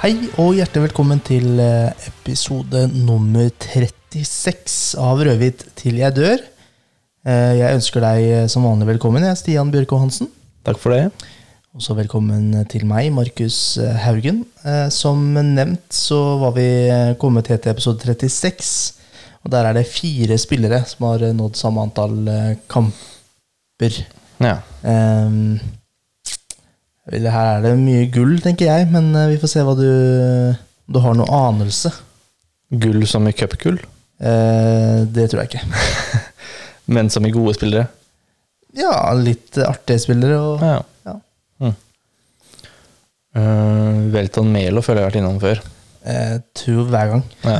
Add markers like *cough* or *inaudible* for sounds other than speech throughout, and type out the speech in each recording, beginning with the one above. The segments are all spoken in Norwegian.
Hei og hjertelig velkommen til eh, episode nummer 36 av Rødhvit til jeg dør. Eh, Jeg ønsker deg eh, som vanlig velkommen, jeg er Stian Bjørko Hansen. Takk for det. Også velkommen til meg, Markus Haugen. Som nevnt så var vi kommet helt til episode 36. Og der er det fire spillere som har nådd samme antall kamper. Ja. Vel, her er det mye gull, tenker jeg, men eh, vi får se hva du Du har noe anelse. Gull som i cupgull, Eh, det tror jeg ikke. *laughs* men som i gode spillere. Ja, litt artige spillere og Ja. ja. Mm. Uh, Velton Melo føler jeg har vært innom før. eh, tror hver gang. Ja.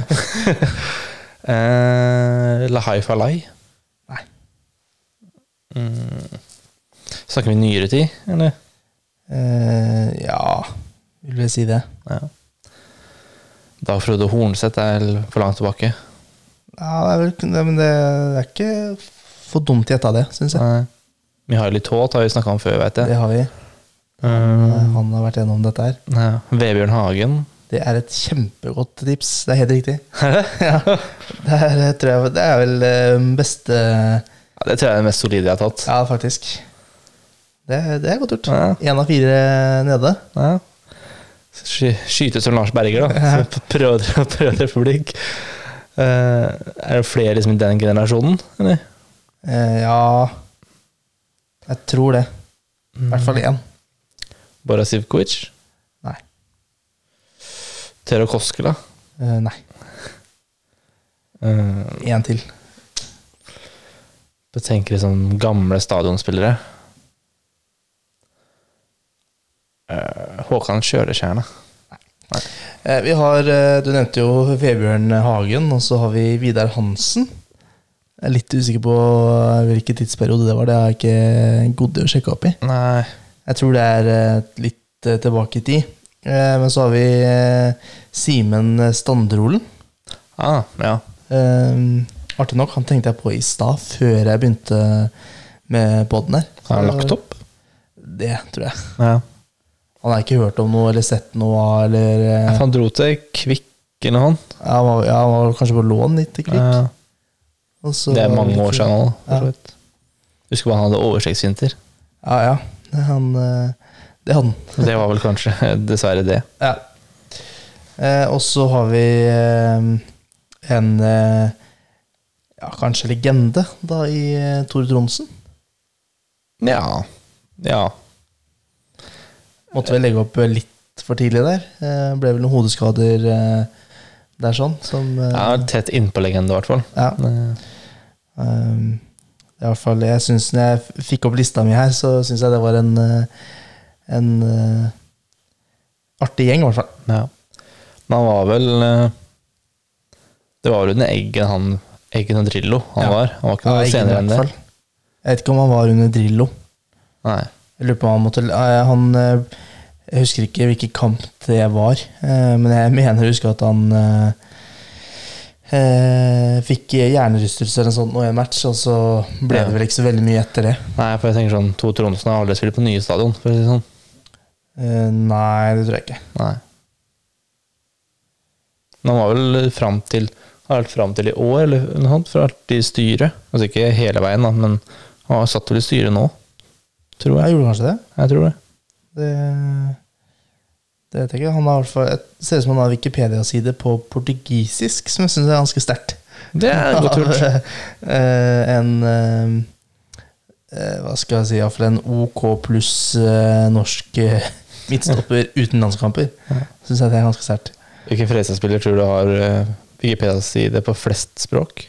*laughs* eh, Lahai Falai. Nei. Mm. Snakker vi nyere tid, eller? Eh, ja, vil vel si det. Ja. Dag Frode Hornseth er for langt tilbake. Ja, det er vel, det, men det er ikke for dumt gjetta, det, syns jeg. Nei. Mihaili Taut har vi snakka om før, veit jeg. Det har vi. Um, Han har vært gjennom dette her. ja. Vebjørn Hagen. Det er et kjempegodt tips. Det er helt riktig. *laughs* Ja, det er, tror jeg, det er vel eh, beste Ja, det tror jeg er det mest solide jeg har tatt. Ja, faktisk. Det, det er godt gjort. Ja. Av fire nede. Ja. Sky, skyte som Lars Berger, da. *laughs* Ja. Prøve å treffe blink. Uh, er det flere liksom, i den generasjonen, eller? Uh, ja Jeg tror det. I hvert fall én. Bora Sivkovic? Nei. Tero Koskela? Uh, nei. Uh, Én til. Betenker liksom gamle stadionspillere. Eh, Håkan Kjøleskjerne. Eh, vi har eh, Du nevnte jo Vebjørn Hagen, og så har vi Vidar Hansen. Jeg er litt usikker på eh, hvilken tidsperiode det var. Det har jeg ikke godd å sjekke opp i. Nei Jeg tror det er eh, litt eh, tilbake i tid. Eh, Men så har vi eh, Simen Standrolen. ah, Ja. Artig nok, han tenkte jeg på i stad, før jeg begynte med poden her. Har han lagt opp? Det tror jeg. Ja. Han har ikke hørt om noe eller sett noe av eller eh, Han dro til Kvikk eller ja, han, var, ja, han var kanskje på lån litt til Kvikk. Ja. og så- Det er mange år siden nå. Ja. Husker bare han hadde oversiktsvinter. Ja, ja. Det, han, eh, det hadde han. Det var vel kanskje *laughs* dessverre det. Ja. Eh, og så har vi eh, en eh, ja, kanskje legende da i eh, Tore Tronsen. Ja. Ja. Måtte vel legge opp litt for tidlig der. Eh, ble vel noen hodeskader eh, der sånn. Som, ja, tett innpå legende, i hvert fall. ja, Eh, um, i hvert fall, jeg synes Når jeg fikk opp lista mi her, så syns jeg det var en, eh, en eh, artig gjeng, i hvert fall. Ja. Men han var vel eh, Det var vel under Eggen han Eggen og Drillo han Ja. var. Han var ikke noe ja, senere enn det. Jeg vet ikke om han var under Drillo. Nei. Jeg lurer på han måtte eh, Han eh, Jeg husker ikke hvilken kamp det var, eh, men jeg *laughs* mener å huske at han fikk hjernerystelse eller sånt nå i en match, og så ble det vel ikke så veldig mye etter det. Nei, for jeg tenker sånn To Trondsen har aldri spilt på nye stadion. For å si det sånn. Nei, det tror jeg ikke. Nei. Men han var vel fram til Har vært fram til i år, eller noe sånt, for alltid i styret. Altså ikke hele veien, da, men han har satt vel i styret nå. Tror Jeg jeg. gjorde kanskje det. Jeg tror det. Det, det vet jeg ikke. Han har i hvert fall et, ser ut som han har Wikipedia-side på portugisisk, som jeg syns er ganske sterkt. Det er godt *laughs* gjort. Eh, en eh, eh, Hva skal jeg si Iallfall en OK pluss norsk *laughs* midtstopper uten landskamper. Syns jeg det er ganske sterkt. Hvilken Fredrikstad-spiller tror du har Wikipedia-side på flest språk?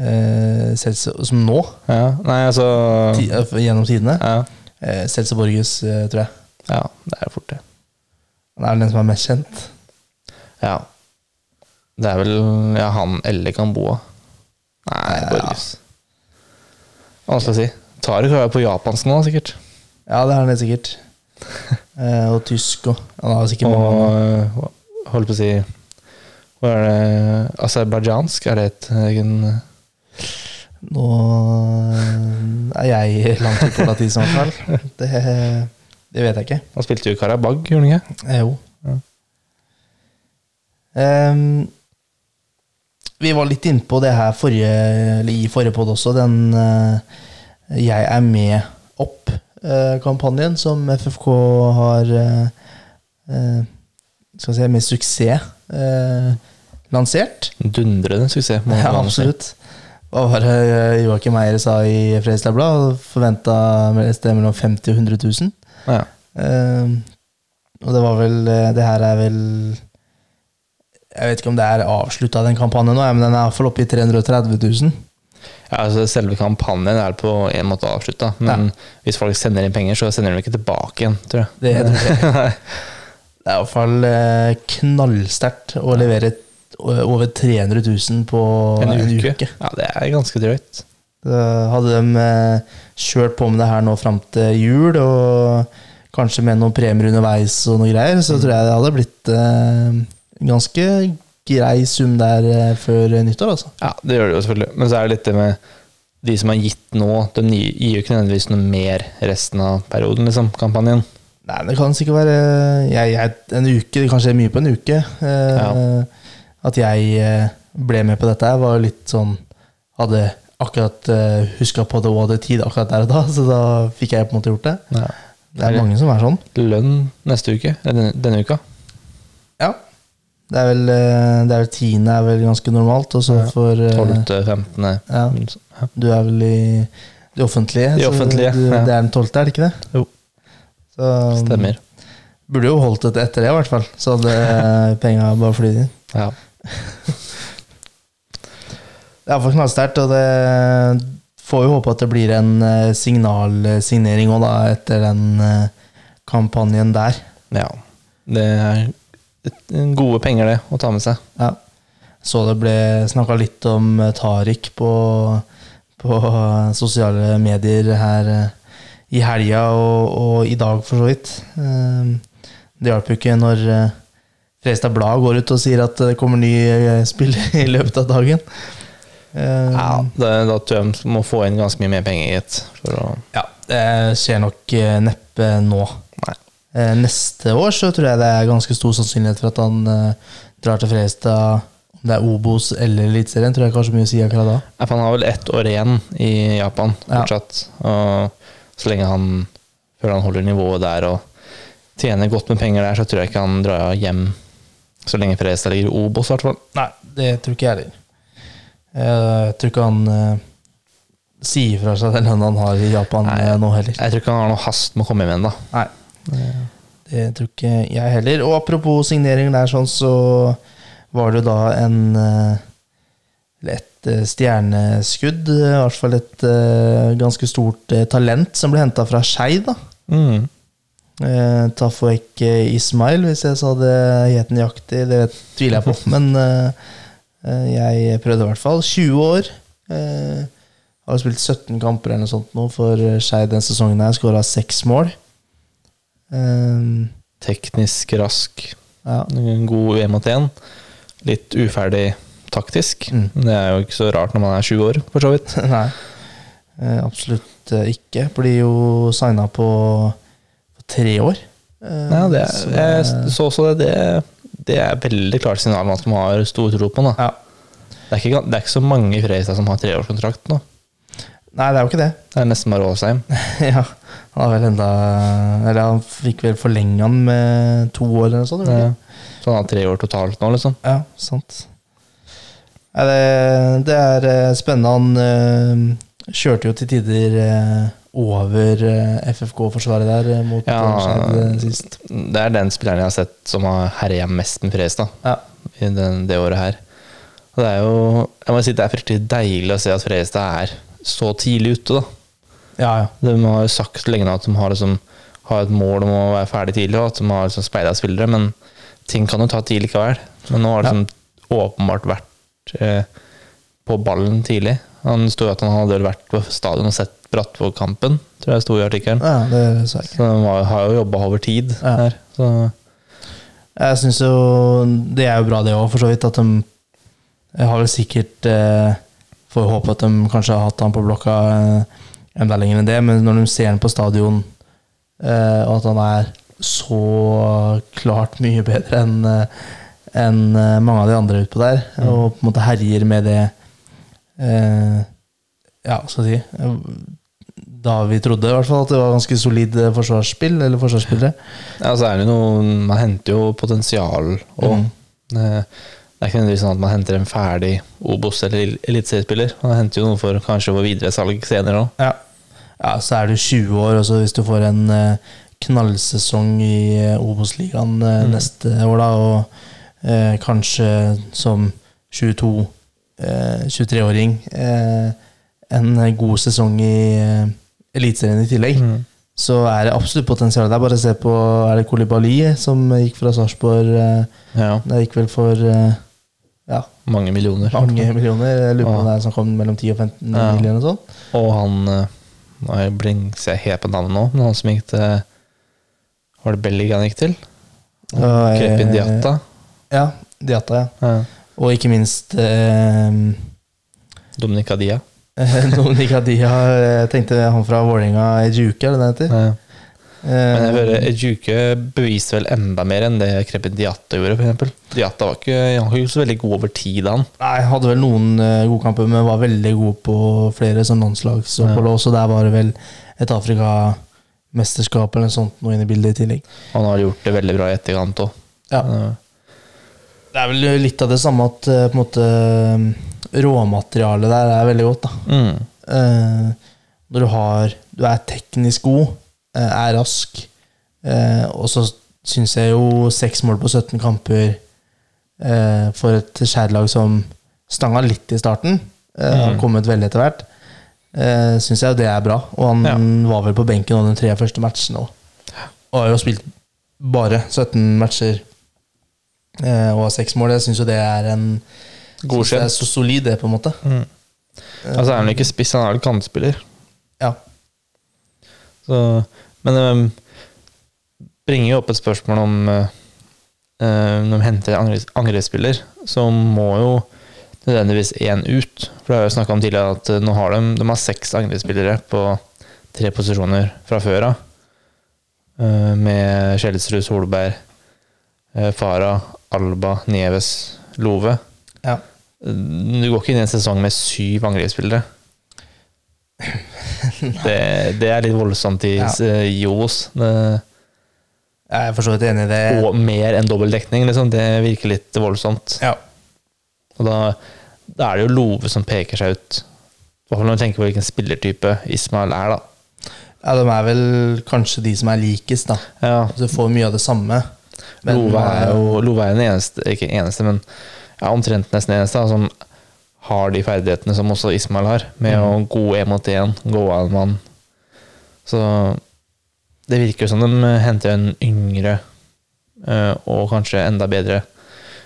Eh, som nå, Ja, nei, altså ti, gjennom tidene. Ja, Eh, Celso Borges, eh, tror jeg. ja det er fort det. Han er vel den som er mest kjent. Ja. Det er vel ja, han eller Gamboa. Nei, Ja. Borges. Skal jeg si? Tariq er på japansk nå, sikkert. Ja, det er han sikkert. *laughs* Eh, og tysk òg. Han har sikkert mange Og holdt på å si Hva er det Aserbajdsjansk? Er det et egen Nå eh, er jeg langt ute på latin, i hvert fall. Det, det vet jeg ikke. Han spilte jo Karabag, gjorde han ikke? Eh, jo. Ja. Um, vi var litt innpå det her forrige, i forrige podd også, den uh, Jeg er med opp-kampanjen som FFK har eh, eh, skal si, med suksess eh, lansert. Dundrende suksess. Ja, absolutt. Hva var det eh, Joakim Eier sa i Fredrikstad Blad? Forventa et sted mellom 50 og 100 000. Ja. Uh, og det var vel eh, Det her er vel Jeg vet ikke om det er avslutta, den kampanjen nå, men den er iallfall oppe i 330 000. Ja, altså Selve kampanjen er på en måte avslutta, men hvis folk sender inn penger, så sender de ikke tilbake igjen, tror jeg. Det, er, det. *laughs* det er iallfall eh, knallsterkt å levere over 300 000 på En uke. Ja, det er ganske drøyt. Hadde de eh, kjørt på med det her nå fram til jul, og kanskje med noen premier underveis og noe greier, så tror jeg det hadde blitt eh, ganske grei sum der eh, før nyttår, altså. Ja, det gjør det jo selvfølgelig. Men så er det litt det med de som har gitt nå, de gir jo ikke nødvendigvis noe mer resten av perioden, liksom, kampanjen. Nei, det kan sikkert være jeg, jeg, En uke, kanskje mye på en uke. Eh, At jeg eh, ble med på dette, var litt sånn Hadde akkurat uh, huska på det og hadde tid akkurat der og da, så da fikk jeg på en måte gjort det. Ja. Det er mange som er sånn. Lønn neste uke, denne, denne uka. Ja. Det er vel eh, Det er tiende er vel ganske normalt, og så Ja. for eh, 12. 15. Ja. Du er vel i det offentlige? Så offentlige, du, ja. Det er den tolvte, er det ikke det? Jo. Så, Stemmer. Burde jo holdt det etter det, i hvert fall. Så hadde *laughs* penga bare flydd inn. Ja. Det er iallfall knallsterkt, og det får jo håpe at det blir en eh, signalsignering òg, da, etter den eh, kampanjen der. ja. Det er gode penger, det, å ta med seg. Ja. Så det ble snakka litt om eh, Tariq på, på sosiale medier her i helga og, og i dag, for så vidt. Det hjalp jo ikke når Fredrikstad Blad går ut og sier at det kommer ny spill *laughs* i løpet av dagen. Eh, Ja, det, da tror jeg de må få inn ganske mye mer penger, gitt. Ja, det skjer nok eh, neppe nå. Nei. Eh, Neste år så tror jeg det er ganske stor sannsynlighet for at han eh, drar til Fredrikstad. Om det er Obos eller Eliteserien, tror jeg kanskje mye å si akkurat da. Ja, Han har vel ett år igjen i Japan Ja. fortsatt. Og så lenge han Før han holder nivået der og tjener godt med penger der, så tror jeg ikke han drar hjem så lenge Fredrikstad ligger i Obos, i hvert fall. Nei, det tror ikke jeg heller. Eh, Jeg tror ikke han eh, sier fra seg den lønna han har i Japan Nei. eh, nå heller. Jeg tror ikke han har noe hast med å komme hjem igjen, da. Nei, det tror ikke jeg heller. Og apropos signeringer der, sånn, så var det jo da en eh, eller et eh, stjerneskudd, i hvert fall et ganske stort talent, som ble henta fra Skei, da. Mm. Eh, Tafoek eh, Ismail, hvis jeg sa det het nøyaktig. Det tviler jeg på, *laughs* men eh, eh, jeg prøvde i hvert fall. 20 år. Eh, har spilt 17 kamper eller noe sånt nå for eh, Skeid denne sesongen. her Skåra seks mål. Eh, Teknisk rask, ja. god én mot én. Litt uferdig taktisk. Mm. Det er jo ikke så rart når man er 20 år, for så vidt. *laughs* Nei, eh, absolutt ikke. Blir jo signa på, på tre år. Ja, det så jeg så også det. Det, det er veldig klart signal om at de har stor tro på den. ja. Det er, ikke, det er ikke så mange i Fredrikstad som har treårskontrakt nå. Nei, det er jo ikke det. Det er nesten bare Åsheim. *laughs* ja, han har vel enda Eller han fikk vel forlenga den med to år eller noe sånt? Ja. Så han har tre år totalt nå, liksom. Ja, sant. Ja, det, det er eh, spennende. Han eh, kjørte jo til tider eh, over eh, FFK-forsvaret der eh, mot Ja. eh, sist. Det er den spilleren jeg har sett som har herja mest med Fredrikstad Ja. i den, det året her. Og det er jo Jeg må si det er fryktelig deilig å se at Fredrikstad er så tidlig ute, da. ja, ja. De har jo sagt lenge nå at de har, liksom, har et mål om å være ferdig tidlig, og at de har liksom speida spillere, men ting kan jo ta tid likevel. Men nå har det liksom åpenbart vært eh, på ballen tidlig. Han sto jo at han hadde vært på stadion og sett Brattvåg-kampen, tror jeg sto i artikkelen. ja det sa jeg ikke. Så de har jo jobba over tid Ja. her. Så Jeg syns jo det er jo bra, det òg, for så vidt. At de jeg har vel sikkert eh, Får håpe at de kanskje har hatt han på blokka eh, enda lenger enn det, men når de ser han på stadion, eh, og at han er så klart mye bedre enn en eh, mange av de andre utpå der, og på en måte herjer med det eh, Ja, skal jeg si eh, Da vi trodde i hvert fall at det var ganske solid eh, forsvarsspill, eller forsvarsspillere. Ja, så er det noe Man henter jo potensial og Mm. eh, Det er ikke nødvendigvis sånn at man henter en ferdig Obos- eller eliteseriespiller. Man henter jo noe for kanskje for videresalg senere òg. Ja. ja, så er du 20 år, og så hvis du får en eh, knallsesong i Obos-ligaen mm. neste år, da, og eh, kanskje som 22 eh, 23-åring eh, en god sesong i eh, Eliteserien i tillegg, så er det absolutt potensial der. Bare se på Er det Kolibali som gikk fra Sarpsborg eh, Ja, Det gikk vel for eh, ja, mange millioner. mange millioner. Jeg lurer på om det er som kom mellom 10 og 15 Ja. millioner og sånn. Og han eh, Nå blingser jeg helt på navnet nå, men han som gikk til Var det Belgia han gikk til? Eh, Krepin Diatta. Ja, Diatta, ja. Ja. Og ikke minst eh, Dominic Adia. Dominica Dia. Jeg tenkte han fra Vålerenga Ejuke, er det det heter? Ja. Men jeg Eh, hører Ejuke beviser vel enda mer enn det Krepin Diata gjorde, For Diata var ikke, han var ikke så veldig god over tid, han. Nei, hadde vel noen eh, gode kamper, men var veldig god på flere sånn landslagsopphold Ja. også. Der var det vel et Afrikamesterskap eller noe sånt noe inn i bildet i tillegg. Han har gjort det veldig bra i etterkant òg. Ja. Det er vel litt av det samme at eh, på en måte eh, råmaterialet der er veldig godt, da. Mm. Eh, når du har Du er teknisk god, eh, er rask, eh, og så syns jeg jo seks mål på 17 kamper eh, for et skjærlag som stanga litt i starten, har Mm. kommet veldig etter hvert, eh, syns jeg jo det er bra. Og han Ja. var vel på benken nå de tre første matchene òg. Og har jo spilt bare 17 matcher eh, og har seks mål. Jeg syns jo det er en det er så solid, det, på en måte. Mm. Altså er han ikke spiss, han er vel kantspiller. Ja. Så, men det bringer jo opp et spørsmål om eh, eh, Når de henter angre- angrepsspiller, så må jo nødvendigvis én ut. For det har jeg snakka om tidligere at eh, nå har de, de har seks angrepsspillere på tre posisjoner fra før av. Eh, Med Skjelsrud, Solberg, eh, Farah, Alba, Nieves, Love. ja. Du går ikke inn i en sesong med syv angrepsspillere. *laughs* Det, det er litt voldsomt i Ja. ja. i Jeg er for så vidt enig i det. Og mer enn dobbel dekning, liksom. Det virker litt voldsomt. Ja. Og da, da er det jo Love som peker seg ut. I hvert fall når du tenker på hvilken spillertype Ismael er, da. ja, de er vel kanskje de som er likest, da. Ja, Så får mye av det samme. Men- Love er jo Love er den eneste, ikke eneste, men ja, omtrent nesten eneste, som har de ferdighetene som også Ismail har, med å gå én mot én, gå av en mann. Så det virker som de henter en yngre eh, og kanskje enda bedre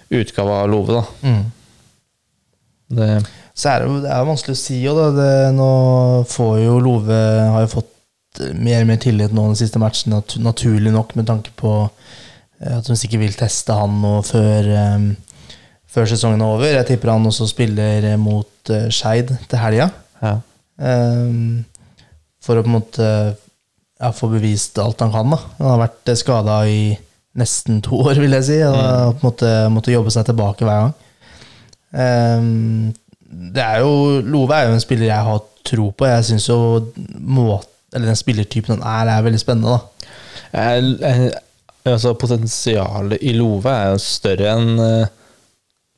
utgave av Love, da. Mm. Det, Så er det, jo, det er vanskelig å si òg, da. Det, nå får jo Love Har jo fått mer og mer tillit nå den siste matchen, nat naturlig nok, med tanke på eh, at hun sikkert vil teste han nå før, eh, før sesongen er over. Jeg tipper han også spiller eh, mot uh, Skeid til helga. ja. Um, for å på en måte ja, få bevist alt han kan. da Han har vært skada i nesten to år, vil jeg si. Og mm. på en måte måtte jobbe seg tilbake hver gang. Um, det er jo Love er jo en spiller jeg har tro på. Jeg syns jo måte, Eller den spillertypen han er, er veldig spennende. da Jeg, jeg, altså Potensialet i Love er jo større enn eh,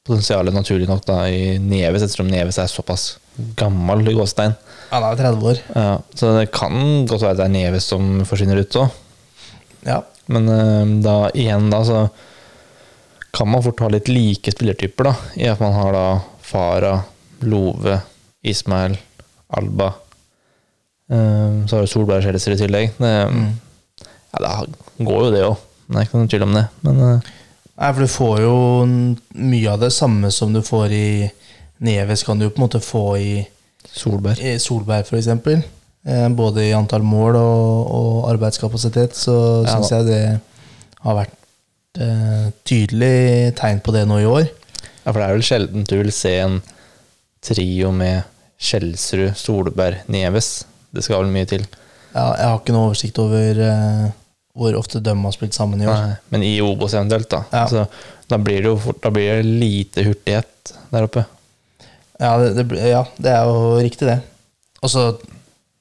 potensialet naturlig nok da i Neves, ettersom Neves er såpass gammel i gåstein. Han er jo 30 år. Ja, så det kan godt være det er Neves som forsvinner ut òg. Ja. Men eh, da igjen da så kan man fort ha litt like spillertyper, da. I at man har da Farah, Love, Ismail, Alba. Um, så har du Solberg og Skjelser i tillegg. Det, Ja, det går jo det òg. Det er ikke noen tvil om det. Men eh, Nei, for du får jo mye av det samme som du får i Neves, kan du jo på en måte få i Solberg I Solberg, eksempel. Eh, både i antall mål og, og arbeidskapasitet, så Ja, syns jeg det har vært eh, tydelig tegn på det nå i år. Ja, for det er vel sjelden du vil se en trio med Skjelsrud, Solberg, Neves. Det skal vel mye til. Ja, jeg har ikke noe oversikt over eh, hvor ofte de har spilt sammen i år. Nei, men i Obos eventuelt, da. Ja. Altså, Da blir det jo fort, da blir det lite hurtighet der oppe. Ja, det, det, ja, det er jo riktig, det. Og så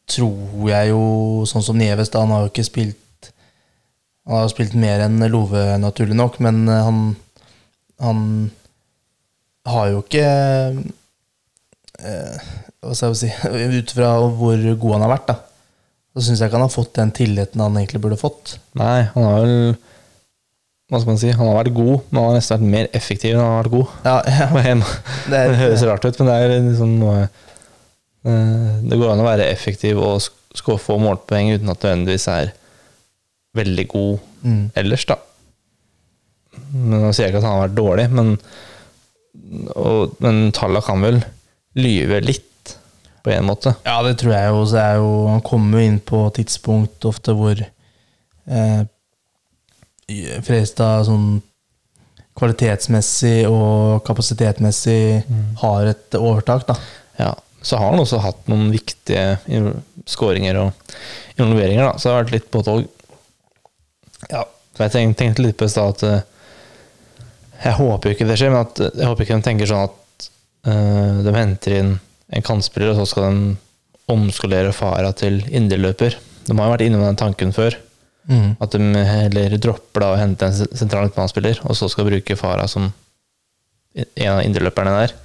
tror jeg jo, sånn som Nieves, da, han har jo ikke spilt Han har spilt mer enn Love, naturlig nok, men eh, han Han har jo ikke eh, Hva skal jeg si *laughs* Ut fra hvor god han har vært, da, så syns jeg ikke han har fått den tilliten han egentlig burde fått. Nei, han har vel Hva skal man si? Han har vært god, men han har nesten vært mer effektiv enn han har vært god. Ja, ja, *laughs* det *laughs* Det høres rart ut, men det er liksom noe eh, Det går an å være effektiv og sk- skal få målpoeng uten at det nødvendigvis er veldig god mm, ellers, da. Men Nå sier jeg ikke at han har vært dårlig, men, og, men tallene kan vel lyve litt, på en måte. Ja, det tror jeg jo. Så er jo han kommer jo inn på tidspunkt ofte hvor eh, Fredrikstad sånn kvalitetsmessig og kapasitetmessig har et overtak, da. Ja, Så har han også hatt noen viktige skåringer og involveringer, da. Så det har vært litt påtog. Ja. For jeg tenkte, tenkte litt på i stad at eh, Jeg håper jo ikke det skjer, men at, jeg håper ikke de tenker sånn at uh, de henter inn en kantspiller, og så skal de omskolere Fara til indreløper. De har jo vært innom den tanken før. Mm. At de heller dropper da å hente en sentral midtbanespiller, og så skal bruke Fara som en av indreløperne der.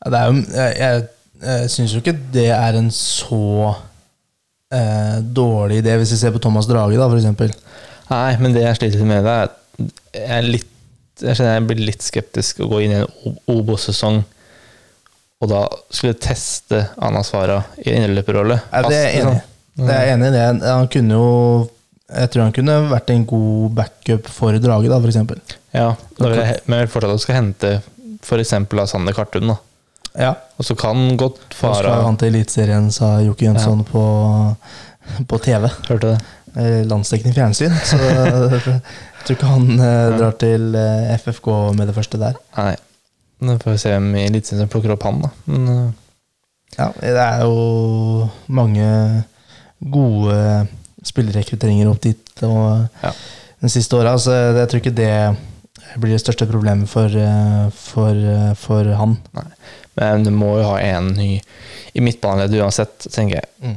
Ja, Det er jo, jeg jeg, jeg syns jo ikke det er en så eh, dårlig idé, hvis vi ser på Thomas Drage, da, eksempel. Nei, men det jeg sliter med, det er jeg er litt jeg jeg blir litt skeptisk å gå inn i en O- Obos-sesong og da skulle teste Anna Svara i en indreløperrolle. Ja, det er jeg enig i. Det er enig i det. Han kunne jo Jeg tror han kunne vært en god backup for Drage, da, eksempel. Ja, da vil jeg, men jeg vil fortsatt at du skal hente f.eks. av Sander Kartun. da. Ja. Og så kan godt Da skal Fara han til Eliteserien, sa Jokke Jønsson på, på TV. Hørte det? Eh, Landsdekkende fjernsyn. Så *laughs* jeg tror ikke han eh, drar til eh, FFK med det første der. Nei. Nå får vi se om Eliteserien plukker opp han, da. Men eh, Ja, det er jo mange gode spillerekrutteringer opp dit og Ja. den siste åra. Så jeg tror ikke det blir det største problemet for, eh, for, eh, for han. Men du må jo ha en ny i midtbaneleddet uansett, tenker jeg.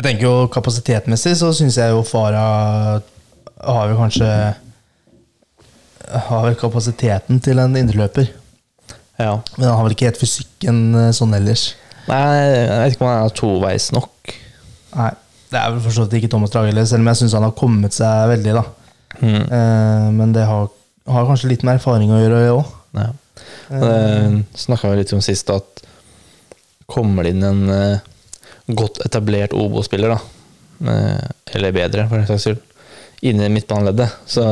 Jeg tenker jo Kapasitetmessig så syns jeg jo Fara har jo kanskje Har vel kapasiteten til en indreløper. Ja. Men han har vel ikke helt fysikken eh, sånn ellers. Nei, jeg vet ikke om han er toveis nok. Nei, Det er vel for så vidt ikke Thomas Drage heller, selv om jeg syns han har kommet seg veldig. da Mm. Eh, Men det har, har kanskje litt med erfaring å gjøre òg. Ja. Det snakka vi litt om sist, at kommer det inn en eh, godt etablert Obo-spiller, da, eh, eller bedre, for den saks skyld, inn i midtbaneleddet, så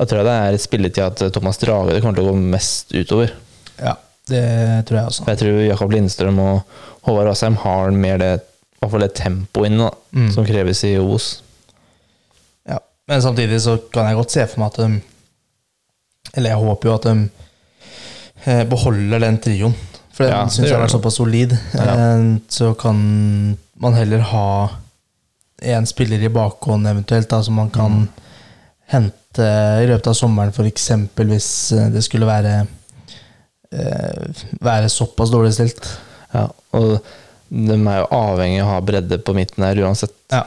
da tror jeg det er et spilletid at Thomas Drage det kommer til å gå mest utover. Ja, det tror jeg også. For jeg tror Jakob Lindstrøm og Håvard Asheim har mer det i hvert fall det tempoet inne Mm. som kreves i Obos. Ja. Men samtidig så kan jeg godt se for meg at de Eller jeg håper jo at de eh, beholder den trioen. For den Ja, syns jeg har vært såpass solid. Ja. Eh, Så kan man heller ha en spiller i bakhånd eventuelt, da, som man kan Mm. Hente i løpet av sommeren, f.eks. hvis eh, det skulle være eh, være såpass dårlig stilt. Ja, og de er jo avhengig av å ha bredde på midten her uansett. Ja.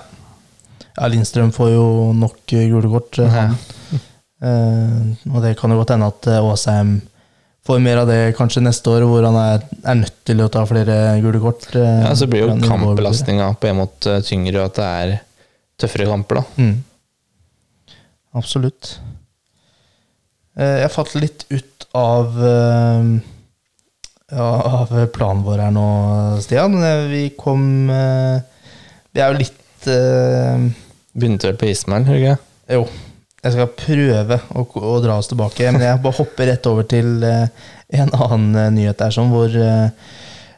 ja Lindstrøm får jo nok gule kort. eh, han. *laughs* Eh, og det kan jo godt hende at Åsheim får mer av det kanskje neste år, hvor han er, er nødt til å ta flere gule kort. eh, Ja, så blir jo kampbelastninga på en måte tyngre, og at det er tøffere kamper, da. Mm. Absolutt. Eh, jeg falt litt ut av eh, ja, av planen vår her nå, Stian. Eh, Vi kom eh, Vi er jo litt uh, Begynte vel på Ismail, gjør du ikke? Jo, jeg skal prøve å, å dra oss tilbake, men jeg bare hopper rett over til uh, en annen eh, nyhet der, sånn, hvor eh,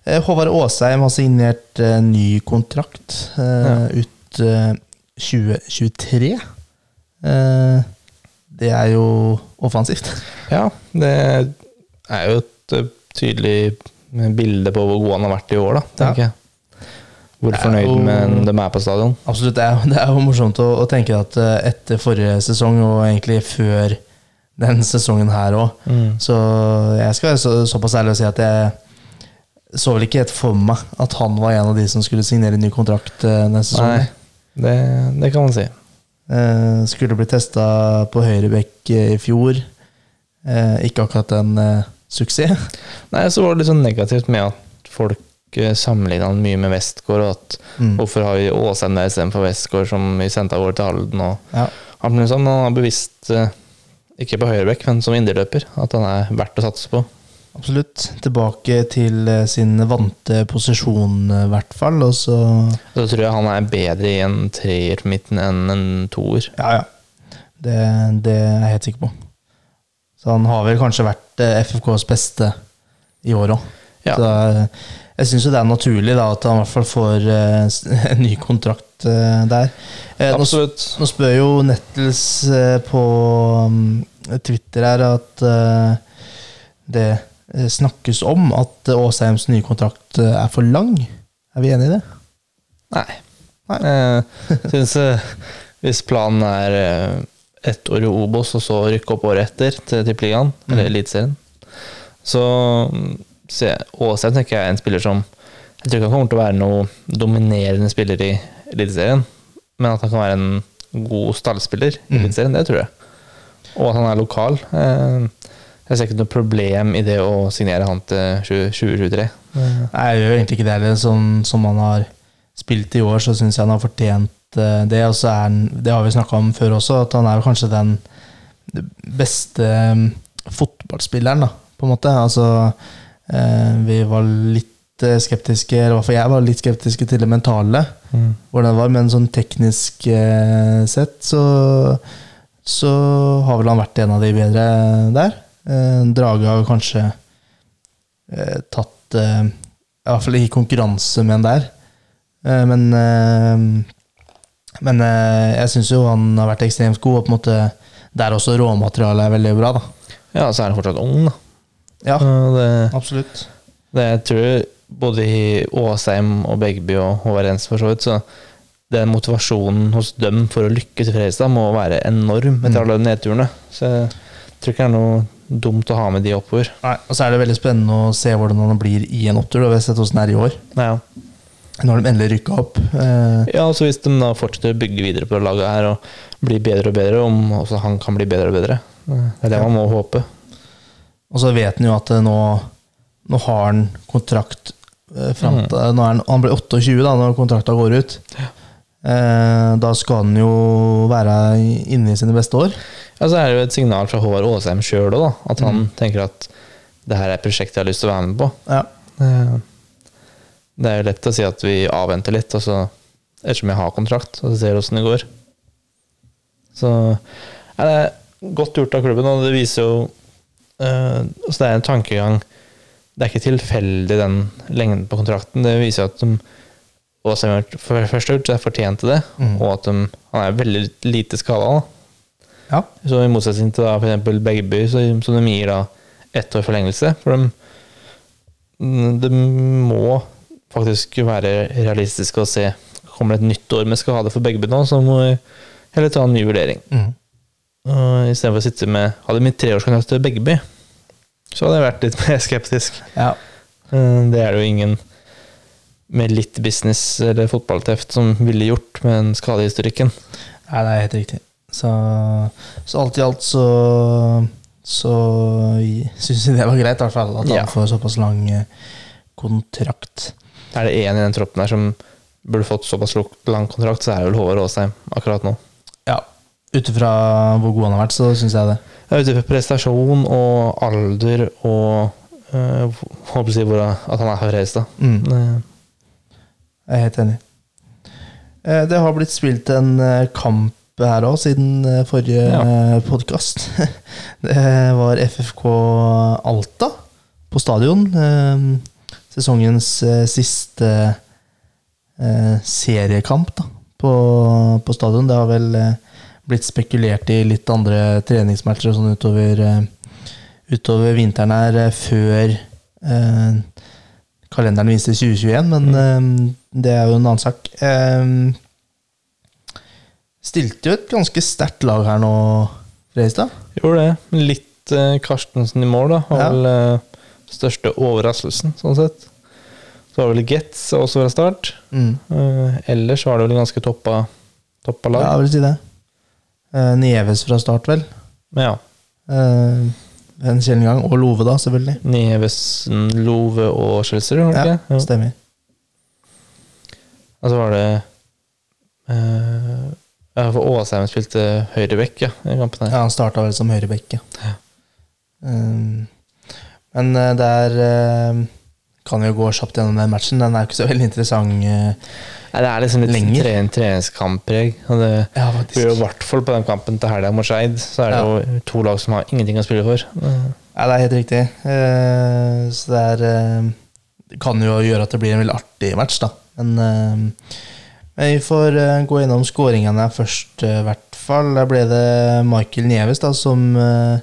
eh, Håvard Aasheim har signert eh, ny kontrakt ja. ut eh, 2023. Eh, det er jo offensivt. Ja, det er jo et eh, tydelig bilde på hvor god han har vært i år, da, tenker jeg. hvor fornøyd jo- med de er på stadion. Absolutt. Det er, det er jo morsomt å, å tenke at eh, etter forrige sesong, og egentlig før den sesongen her òg, Mm. så jeg skal være så, såpass ærlig å si at jeg så vel ikke helt for meg at han var en av de som skulle signere ny kontrakt neste sesong. Nei, det, det kan man si. Eh, skulle bli testa på høyrebekk eh, i fjor. Eh, ikke akkurat en suksess. *laughs* Nei, så var det litt sånn negativt med at folk sammenlignet han mye med Westgård, og at Mm. hvorfor har vi Åsheim der istedenfor Westgård, som vi sendte av gårde til Halden. Og Ja. han, sånn, han har bevisst, ikke på høyrebekk, men som indreløper, at han er verdt å satse på. Absolutt. Tilbake til eh, sin vante posisjon, eh, i hvert fall. Og så Da tror jeg han er bedre i en treer på midten enn en toer. Ja, ja. Det, det er jeg helt sikker på. Så han har vel kanskje vært eh, FFKs beste i år òg. Ja. Så jeg syns jo det er naturlig da at han i hvert fall får *laughs* en ny kontrakt der. Eh, nå, spør jo Nettles på mm, Twitter her at det snakkes om at Åsheims nye kontrakt eh, er for lang. Er vi enig i det? Nei. Nei. Jeg syns eh, hvis planen er eh, ett år i Obos, og så rykke opp året etter til Tippeligaen, eller Mm. Eliteserien, så mm, jeg- Åsheim tenker jeg er en spiller som Jeg tror ikke han kommer til å være noe dominerende spiller i Eliteserien, men at han kan være en god stallspiller i Mm. Eliteserien, det tror jeg. Og at han er lokal. Eh, Jeg ser ikke noe problem i det å signere han til 2023. Nei, jeg gjør egentlig ikke det heller. Som, som han har spilt i år, så syns jeg han har fortjent eh, det. Og så er han, det har vi snakka om før også, at han er kanskje den beste mm, fotballspilleren, da, på en måte. Altså, eh, vi var litt eh, skeptiske, eller i hvert fall jeg var litt skeptiske til det mentale, Mm. hvordan det var, men sånn teknisk eh, sett så, så har vel han vært en av de bedre der. Eh, Drage har kanskje eh, tatt eh, I hvert fall i konkurranse med han der. Eh, men eh, men eh, jeg syns jo han har vært ekstremt god, og på en måte der også råmaterialet er veldig bra. da Ja, så er han fortsatt ung, da. Ja, Og Det, absolutt. Det jeg tror både i Åsheim og Begby og Håvard Jensen for så vidt, så den motivasjonen hos dem for å lykkes i Fredrikstad må være enorm etter Mm. alle nedturene. Så jeg tror ikke det er noe dumt å ha med de oppover. Nei, Og så er det veldig spennende å se hvordan han blir i en da. Vi har sett hvordan det er i år. Ja. Nå har de endelig rykka opp. Eh, ja, så Hvis de da fortsetter å bygge videre på laget her og blir bedre og bedre, om også han kan bli bedre og bedre. Det er det Ja. man må håpe. og så vet han jo at eh, nå, nå har han kontrakt eh, fram Mm. til er han, han blir 28 da når kontrakta går ut. Eh, da skal han jo være inne i sine beste år. Ja, Så er det jo et signal fra Håvard Åsheim sjøl òg, at han Mm. tenker at det her er et prosjekt jeg har lyst til å være med på. Ja. Eh, Det er jo lett å si at vi avventer litt, og så, ettersom jeg har kontrakt, og så ser åssen det går. Så er det godt gjort av klubben, og det viser jo eh, altså Det er en tankegang Det er ikke tilfeldig, den lengden på kontrakten. Det viser jo at de Åsheim har for første ut, gjort jeg fortjent til det, Mm. og at de, han er veldig lite skada. ja. Så I motsetning til da f.eks. Begby, så, så de gir da ett år forlengelse. For de, de må faktisk være realistiske og se Kommer det et nytt år med skade for Begby nå, så må vi heller ta en ny vurdering. Mm. Uh, Istedenfor å sitte med Hadde mitt treårskontrakt til Begby, så hadde jeg vært litt *laughs* mer skeptisk. ja. Uh, Det er det jo ingen med litt business eller fotballteft som ville gjort med den skadehistorikken. Nei, det er helt riktig. Så, så alt i alt så så syns jeg det var greit, i hvert fall. At han Ja. får såpass lang eh, kontrakt. Er det én i den troppen her som burde fått såpass lang kontrakt, så er det vel Håvard Aasheim akkurat nå. Ja. Ut ifra hvor god han har vært, så syns jeg det. Ja, Ut ifra prestasjon og alder og øh, håper å si at han er fra Fredrikstad. Mm. Jeg er helt enig. Eh, Det har blitt spilt en eh, kamp her òg, siden eh, forrige Ja. podkast. *laughs* Det var FFK Alta på stadion. Sesongens siste seriekamp da, på, på stadion. Det har vel blitt spekulert i litt andre treningsmatcher og sånn utover, utover vinteren her, før eh, kalenderen viser 2021, men eh, det er jo en annen sak. Eh, stilte jo et ganske sterkt lag her nå, Fredrikstad. Gjorde det. Litt eh, Karstensen i mål, da. Var Ja. vel eh, største overraskelsen, sånn sett. Så var det vel Getz også fra start. Mm. Eh, ellers var det vel ganske toppa, toppa Ja, jeg vil si det. Nieves fra start, vel. Ja. Eh, en sjelden gang. Og Love, da, selvfølgelig. Nevesen, Love og Chelsea, var det Ja, ikke? Ja. stemmer. Og så var det uh, for Åsheim spilte høyrebekk ja, i kampen her. Ja, han starta vel som høyrebekk, ja. Um, men uh, det er eh, Kan jo gå kjapt gjennom den matchen. Den er jo ikke så veldig interessant. lenger. Nei, det er liksom litt Lenger. tre- treningskamppreg. Og det ja, blir jo i hvert fall på den kampen til helga mot Skeid, så er det jo to lag som har ingenting å spille for. Eh, Ja, det er helt riktig. Uh, så det er uh, Det kan jo gjøre at det blir en veldig artig match, da. Men, eh, vi får eh, gå gjennom skåringene først, eh, i hvert fall. Der ble det Michael Nieves da, som uh,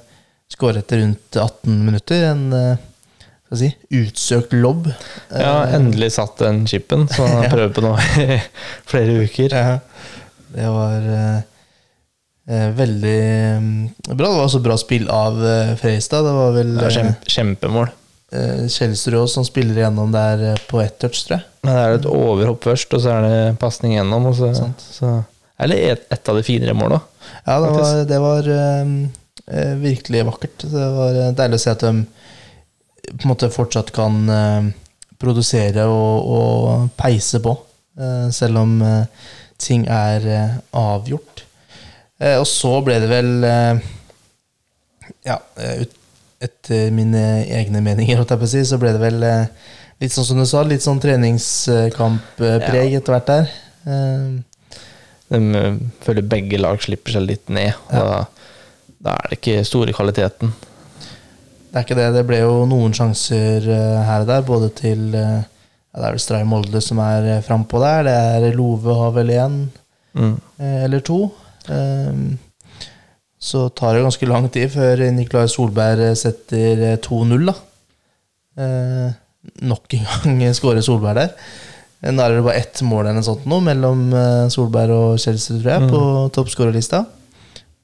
skåret rundt 18 minutter. En eh, skal si, utsøkt lobb. Ja, Eh, endelig satt den chipen, så han *laughs* har prøvd på nå i *laughs* flere uker. Ja, det var eh, eh, veldig mm, bra. Det var også bra spill av uh, Freistad. Det var vel Det var eh, kjempe, kjempemål. eh, Kjelsrud også som spiller igjennom der eh, på ett touch, tror jeg. Men det er et overhopp først, og så er det pasning igjennom. Og så, så, eller et, et av de finere måla. Ja, det var, det var eh, eh, virkelig vakkert. Det var eh, deilig å se at de på en måte fortsatt kan eh, produsere og, og peise på, eh, selv om eh, ting er avgjort. Og så ble det vel Ja, etter mine egne meninger, så ble det vel litt sånn som du sa, litt sånn treningskamppreg Ja. etter hvert der. De føler begge lag slipper seg litt ned. Og da, da er det ikke store kvaliteten. Det er ikke det. Det ble jo noen sjanser eh, her og der, både til eh, ja, Det er vel Stray Molde som er uh, frampå der. Det er Love har vel én Mm. eh, eller to. Um, så tar det ganske lang tid før Nicolai Solberg eh, setter eh, 2-0, da. Eh, nok en gang *laughs* skårer Solberg der. Da er det bare ett mål eller sånt nå mellom eh, Solberg og Chelsea, tror jeg, Mm. på toppskårerlista.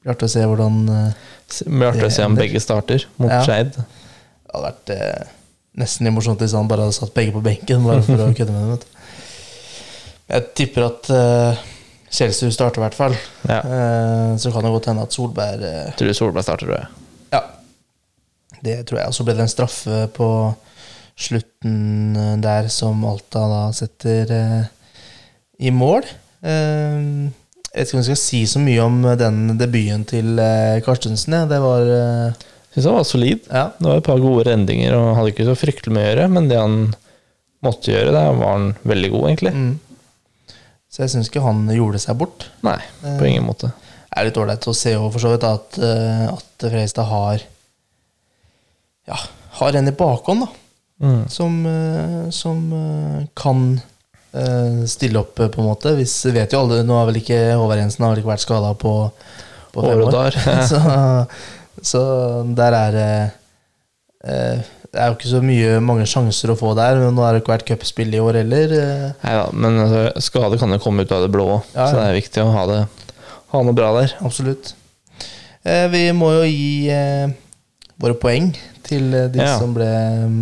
Blir artig å se hvordan eh, Se om begge starter mot Ja. Skeid. Det hadde vært eh, nesten litt morsomt hvis han bare hadde satt begge på benken. Bare for å *laughs* kødde med dem. Jeg tipper at eh, Kjelsrud starter, i hvert fall. Ja. Eh, så kan det godt hende at Solberg eh, Tror du Solberg starter, tror jeg. Ja, det tror jeg. Og så ble det en straffe på slutten eh, der som Alta da setter eh, i mål. Eh, jeg vet ikke om jeg skal si så mye om den debuten til eh, Karstensen. jeg. Det var eh, Syns han var solid. Ja. Det var et par gode rendinger og hadde ikke så fryktelig mye å gjøre, men det han måtte gjøre, der var han veldig god, egentlig. Mm. Så jeg syns ikke han gjorde seg bort. Nei, på ingen måte. Det er litt ålreit å se og for så vidt at, eh, at Freistad har Ja, har en i bakhånd, da. Mm. Som, eh, som eh, kan eh, stille opp, eh, på en måte. Hvis, vet jo alle, Nå har vel ikke Håvard Jensen har vel ikke vært skada på, på fem År *laughs* så, så der er det eh, Det er jo ikke så mye mange sjanser å få der. Men nå har det ikke vært cupspill i år heller. eh. Nei da, men altså, skade kan jo komme ut av det blå òg, Ja, ja. så det er viktig å ha, det, ha noe bra der. Absolutt. Eh, vi må jo gi eh, våre poeng til eh, de Ja. som ble eh,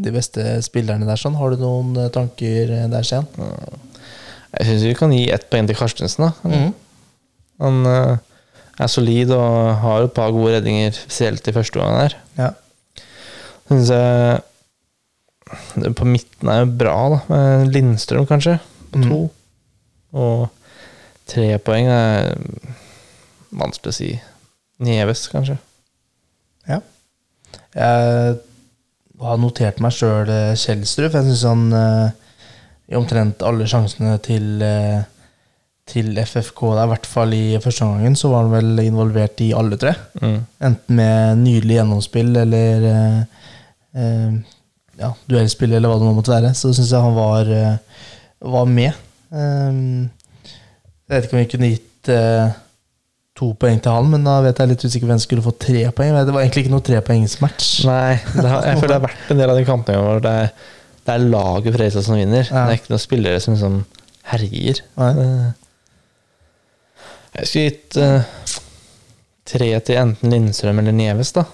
de beste spillerne der. Sånn. Har du noen eh, tanker eh, der, Stian? Jeg syns vi kan gi ett poeng til Karstensen. da. Mm. Han eh, er solid og har et par gode redninger, spesielt i første gang der. Ja. Syns jeg På midten er jo bra, da. Med Lindstrøm, kanskje, på Mhm. to. Og tre poeng er vanskelig å si. Nieves, kanskje. ja. Jeg har notert meg sjøl Kjelsrud, for jeg syns han eh, i omtrent alle sjansene til eh, til FFK, der, i hvert fall i første omgangen, så var han vel involvert i alle tre. Mm. Enten med nydelig gjennomspill eller eh, eh, ja, duellspill, eller hva det nå måtte være. Så syns jeg han var, eh, var med. Jeg vet ikke om vi kunne gitt eh, to poeng til han, men da vet jeg litt usikker hvem som skulle få tre poeng. Det var egentlig ikke noe trepoengsmatch. Nei, det har, jeg føler det har vært en del av de kampene hvor det er det er laget Fredrikstad som vinner. Ja. Det er ikke noen spillere som liksom herjer. Nei. Jeg skulle gitt uh, tre til enten Lindstrøm eller Nieves, da.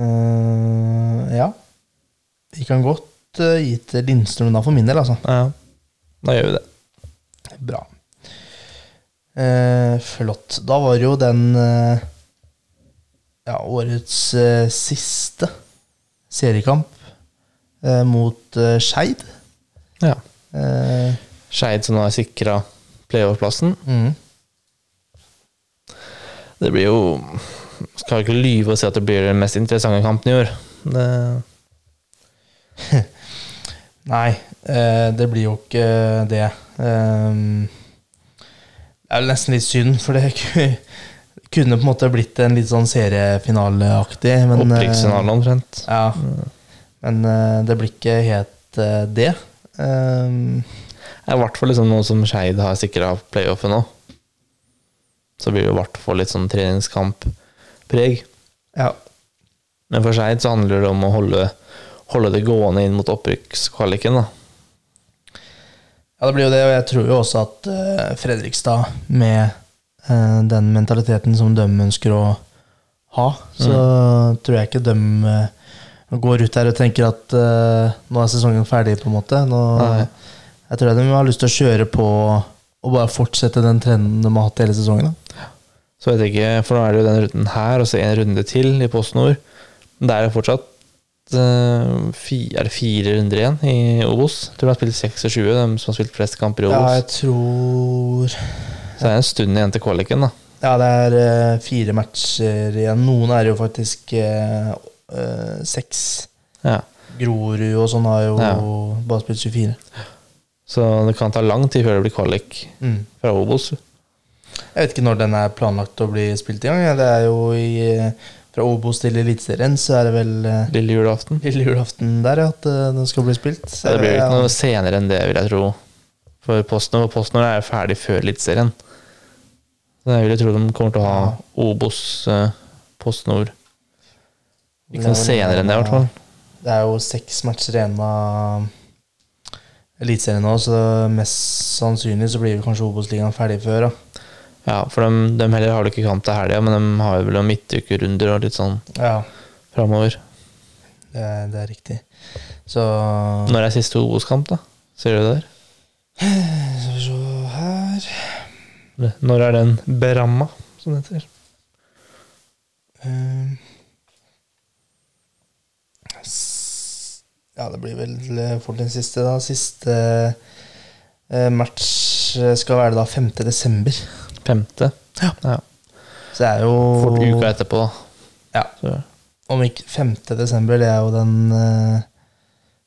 Uh, ja. Vi kan godt uh, gi til Lindstrøm da, for min del, altså. Ja. Da gjør vi det. Bra. Eh, flott. Da var jo den eh, ja, årets eh, siste seriekamp eh, mot eh, Skeid. Ja. Eh, Skeid som nå er sikra playoff-plassen. mm. Det blir jo Skal ikke lyve og si at det blir den mest interessante kampen i år. Det, *laughs* Nei, eh, det blir jo ikke det. Ehm, det er vel nesten litt synd, for det *laughs* kunne på en måte blitt en litt sånn seriefinaleaktig. Men, eh, Opprykksfinalen omtrent. Ja, men eh, det blir ikke helt eh, det. Um, er i hvert fall liksom noe som Skeid har sikra playoffen nå. Så blir det i hvert fall litt sånn treningskamppreg. ja, Men for Skeid så handler det om å holde, holde det gående inn mot opprykkskvaliken. da. Ja, det blir jo det, og jeg tror jo også at uh, Fredrikstad, med uh, den mentaliteten som de ønsker å ha, så tror jeg ikke de uh, går ut der og tenker at eh, nå er sesongen ferdig, på en måte. Nå, jeg tror de har lyst til å kjøre på og bare fortsette den trenden de har hatt hele sesongen. Da. Så vet jeg ikke, for nå er det jo den runden her, og så en runde til i PostNord. Men det er jo fortsatt fi, er det fire runder igjen i Obos. Jeg tror de har spilt 26, de som har spilt flest kamper i Ja, jeg tror Så det er en stund igjen til kvaliken, da. Ja, det er uh, fire matcher igjen. Noen er jo faktisk uh, seks. Ja. Grorud og sånn har jo Ja. bare spilt 24. Så det kan ta lang tid før det blir kvalik Mm. fra Obos. Jeg vet ikke når den er planlagt å bli spilt i gang. Det er jo i, fra Obos til Eliteserien, så er det vel eh, Lille julaften. lille julaften der, ja, at eh, den skal bli spilt. Ja, det blir jo ikke noe senere enn det, vil jeg tro. For PostNord og PostNord er jo ferdig før Eliteserien. Så jeg vil jo tro de kommer til å ha. Obos, eh, PostNord Ikke noe er senere enn det, i hvert fall. Det er jo seks matcher igjen av Eliteserien nå, så mest sannsynlig så blir kanskje Obos-ligaen ferdig før. Da. Ja, for de, de heller har det ikke kamp til helga, men de har vel noen midtukerunder og litt sånn Ja, framover. det det er riktig. Så Når er siste Obos-kamp, da? Ser du det der? Skal vi se her Når er den beramma, som det heter? Um, Ja, det blir vel eh, fort den siste, da. Siste eh, match skal være da 5. desember. Femte? Ja. ja. Så det er jo Fort uka etterpå, da. Ja, Så, om ikke 5. desember, det er jo den uh,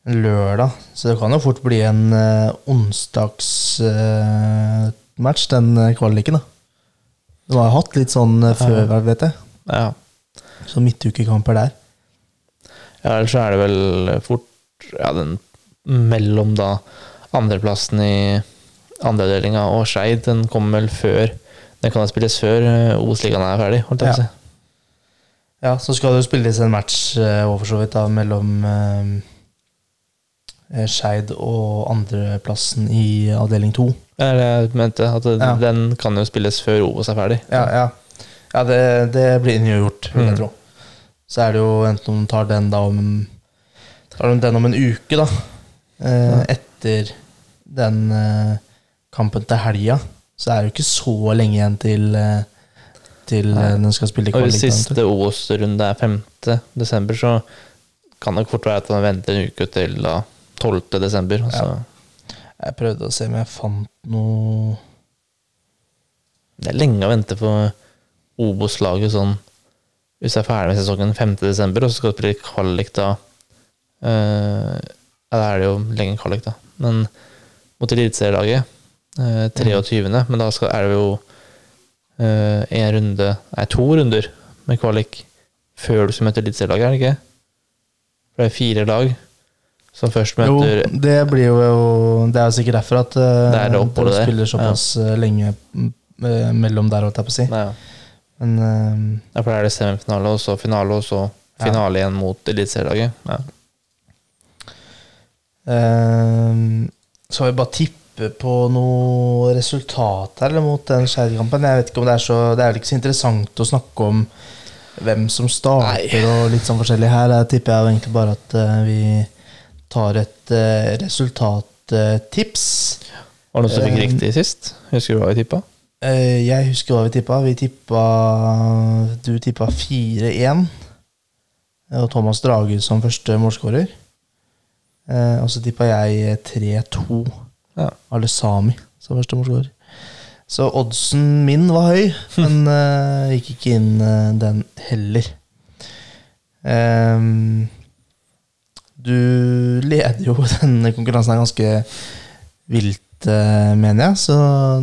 lørdag. Så det kan jo fort bli en uh, onsdagsmatch, den eh, kvaliken, da. De har hatt litt sånn eh, før, vet jeg. ja. Så midtukekamper der. Ja, ellers så er det vel fort ja, den mellom da andreplassen i andreavdelinga og Skeid. Den kommer vel før Den kan jeg spilles før eh, Obos-ligaen er ferdig, holdt jeg Ja. si. Ja, så skal det jo spilles en match uh, for så vidt da mellom eh, eh, Skeid og andreplassen i avdeling to. Er det jeg mente. At det- Ja. den kan jo spilles før Obos er ferdig. Ja, ja. ja det, det blir gjort, vil jeg Mm. tro. Så er det jo enten de tar den da om Tar de den om en uke, da. Uh, Ja. Etter den uh, kampen til helga. Så er det jo ikke så lenge igjen til eh, Til eh, den skal spille Og hvis kvalik. siste Ås-runde er 5. desember, så kan det fort være at han venter en uke til da 12. desember. og så- du. Jeg prøvde å se om jeg fant noe Det er lenge å vente på Obos-laget sånn Hvis jeg er ferdig med sesongen 5. desember, og så skal det spille kvalik da uh, Ja, da er det jo lenge kvalik, da. Men mot eliteserielaget eh, 23., men da skal, er det jo eh, en runde Nei, to runder med kvalik før du skal møte eliteserielaget, er det ikke? For det er fire lag som først møter Jo, det blir jo Det er jo sikkert derfor at eh, Det er det oppholdet der. spiller såpass ja. lenge mm, eh, mellom der, holdt jeg på å si. Nei, Men eh, ja, for da er det semifinale, og så finale, og så finale igjen mot eliteserielaget. Ja. Ehm, så vi bare tippe på noe resultat her eller mot den Skeid-kampen. Jeg vet ikke om Det er så Det er vel ikke så interessant å snakke om hvem som starter og litt sånn forskjellig her. Der tipper jeg egentlig bare at eh, vi tar et uh, resultattips. Var det noen som fikk Eh, riktig sist? Husker du hva vi tippa? Uh, jeg husker hva vi tippa. Vi tippa Du tippa 4-1. Og Thomas Drage som første målskårer. Uh, og så tippa jeg 3-2. Ja. Ale Sami som første målskårer. Så oddsen min var høy, *laughs* men uh, gikk ikke inn uh, den heller. Um, du leder jo *laughs* denne konkurransen er ganske vilt, uh, mener jeg. Så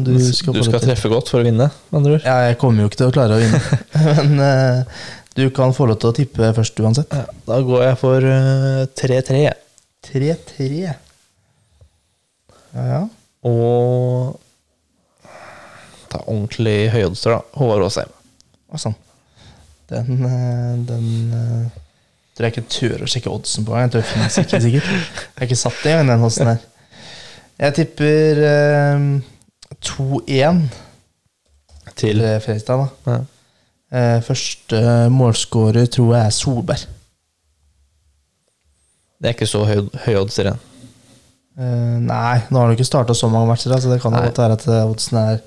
du skal, du skal, treffe godt for å vinne, med andre ord. ja, jeg kommer jo ikke til å klare å vinne. *laughs* Men du kan få lov til å tippe først uansett. Ja, da går jeg for eh, 3-3. 3-3. Ja, ja. Og ta ordentlig høyoddser, da. Håvard Aasheim. Og sånn. Den, eh, den eh, tror jeg ikke tør å sjekke oddsen på. Jeg tror det finnes ikke sikkert. Jeg har ikke satt det i den oddsen her. Jeg tipper eh, 2-1 Til Fredrikstad. da. ja. Eh, første målskårer tror jeg er Solberg. Det er ikke så høy, høyoddser igjen. Eh, nei, nå har han ikke starta så mange matcher, så det kan godt være at eh, oddsen er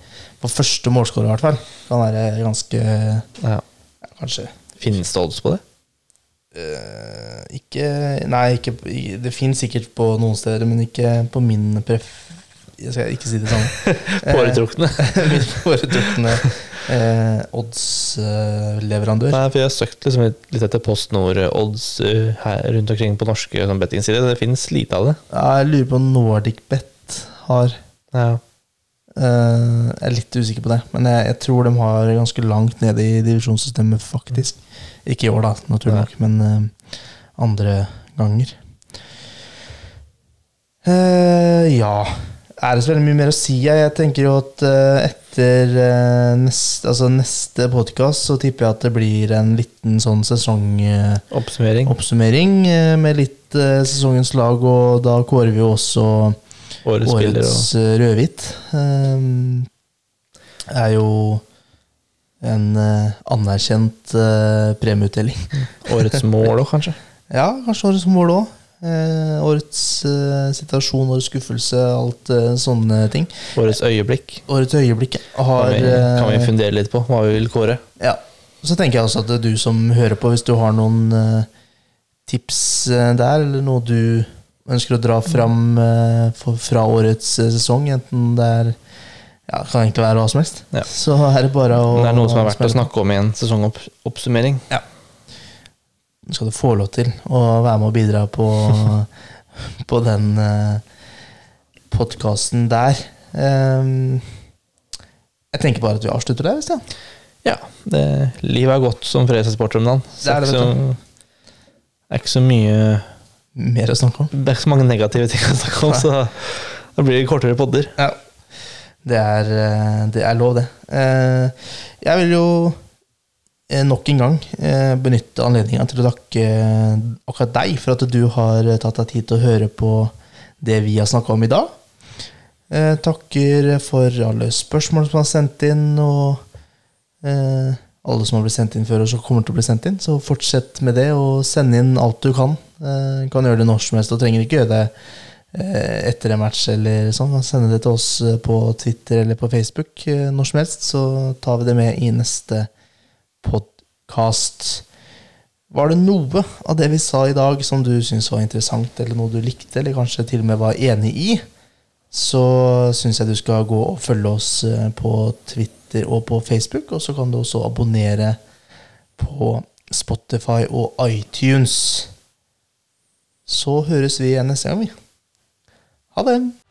på første målskårer, i hvert fall. Kan være ganske Ja. ja, Kanskje Finnes det odds på det? Uh, Ikke Nei, ikke, det fins sikkert på noen steder, men ikke på min pref... Jeg skal ikke si det samme. *laughs* Foretrukne? *laughs* Min foretrukne eh, odds-leverandør. Nei, for jeg har søkt liksom litt, etter Post Nord-odds uh, her rundt omkring på norske sånn bettingsider. Det finnes lite av det. jeg lurer på om NordicBet har Ja. Eh, jeg er litt usikker på det, men jeg, jeg tror de har ganske langt nede i divisjonssystemet, faktisk. Ikke i år, da, naturlig nok, men eh, andre ganger. Eh, ja Er det så veldig mye mer å si? Jeg, tenker jo at eh, etter uh, neste, altså neste podkast så tipper jeg at det blir en liten sånn sesongoppsummering Oppsummering. med litt eh, sesongens lag, og da kårer vi jo også Årets årets og eh, rødhvit ehm, er jo en eh, anerkjent premieutdeling. årets mål òg, kanskje. *laughs* Ja, kanskje årets mål òg. Årets eh, situasjon, årets skuffelse, alt eh, sånne ting. Årets øyeblikk. Årets øyeblikk har Kan vi, kan vi eh, fundere litt på hva vi vil kåre? Ja. Så tenker jeg også at du som hører på, hvis du har noen eh, tips eh, der, eller noe du ønsker å dra fram eh, fra årets eh, sesong, enten det er ja, det kan egentlig være hva som helst, Ja. så er det bare å det er noe som er verdt å snakke om i en sesongoppsummering. Nå skal du få lov til å være med og bidra på, *laughs* på den uh, podkasten der. Um, jeg tenker bare at vi avslutter der. Stian. Ja, det, livet er godt som Fredrikstad-supporter om dagen. Det er det, ikke så, er ikke så mye Mer å snakke om. Det er ikke så mange negative ting å snakke om, så da blir det kortere podder. Ja. Det er, eh, det er lov, det. Eh, Jeg vil jo eh, nok en gang eh, benytte anledninga til å takke eh, akkurat deg for at du har tatt deg tid til å høre på det vi har snakka om i dag. Eh, Takker for alle spørsmål som er sendt inn, og eh, alle som har blitt sendt inn før, og som kommer til å bli sendt inn. Så fortsett med det, og send inn alt du kan. Du Kan gjøre det når som helst, og trenger ikke gjøre det eh, etter en match eller sånn. Sende det til oss eh, på Twitter eller på Facebook eh, når som helst, så tar vi det med i neste podkast. Var det noe av det vi sa i dag som du syntes var interessant, eller noe du likte, eller kanskje til og med var enig i, så syns jeg du skal gå og følge oss eh, på Twitter og på Facebook, og så kan du også abonnere på Spotify og iTunes. Så høres vi igjen neste gang, vi. Ha det!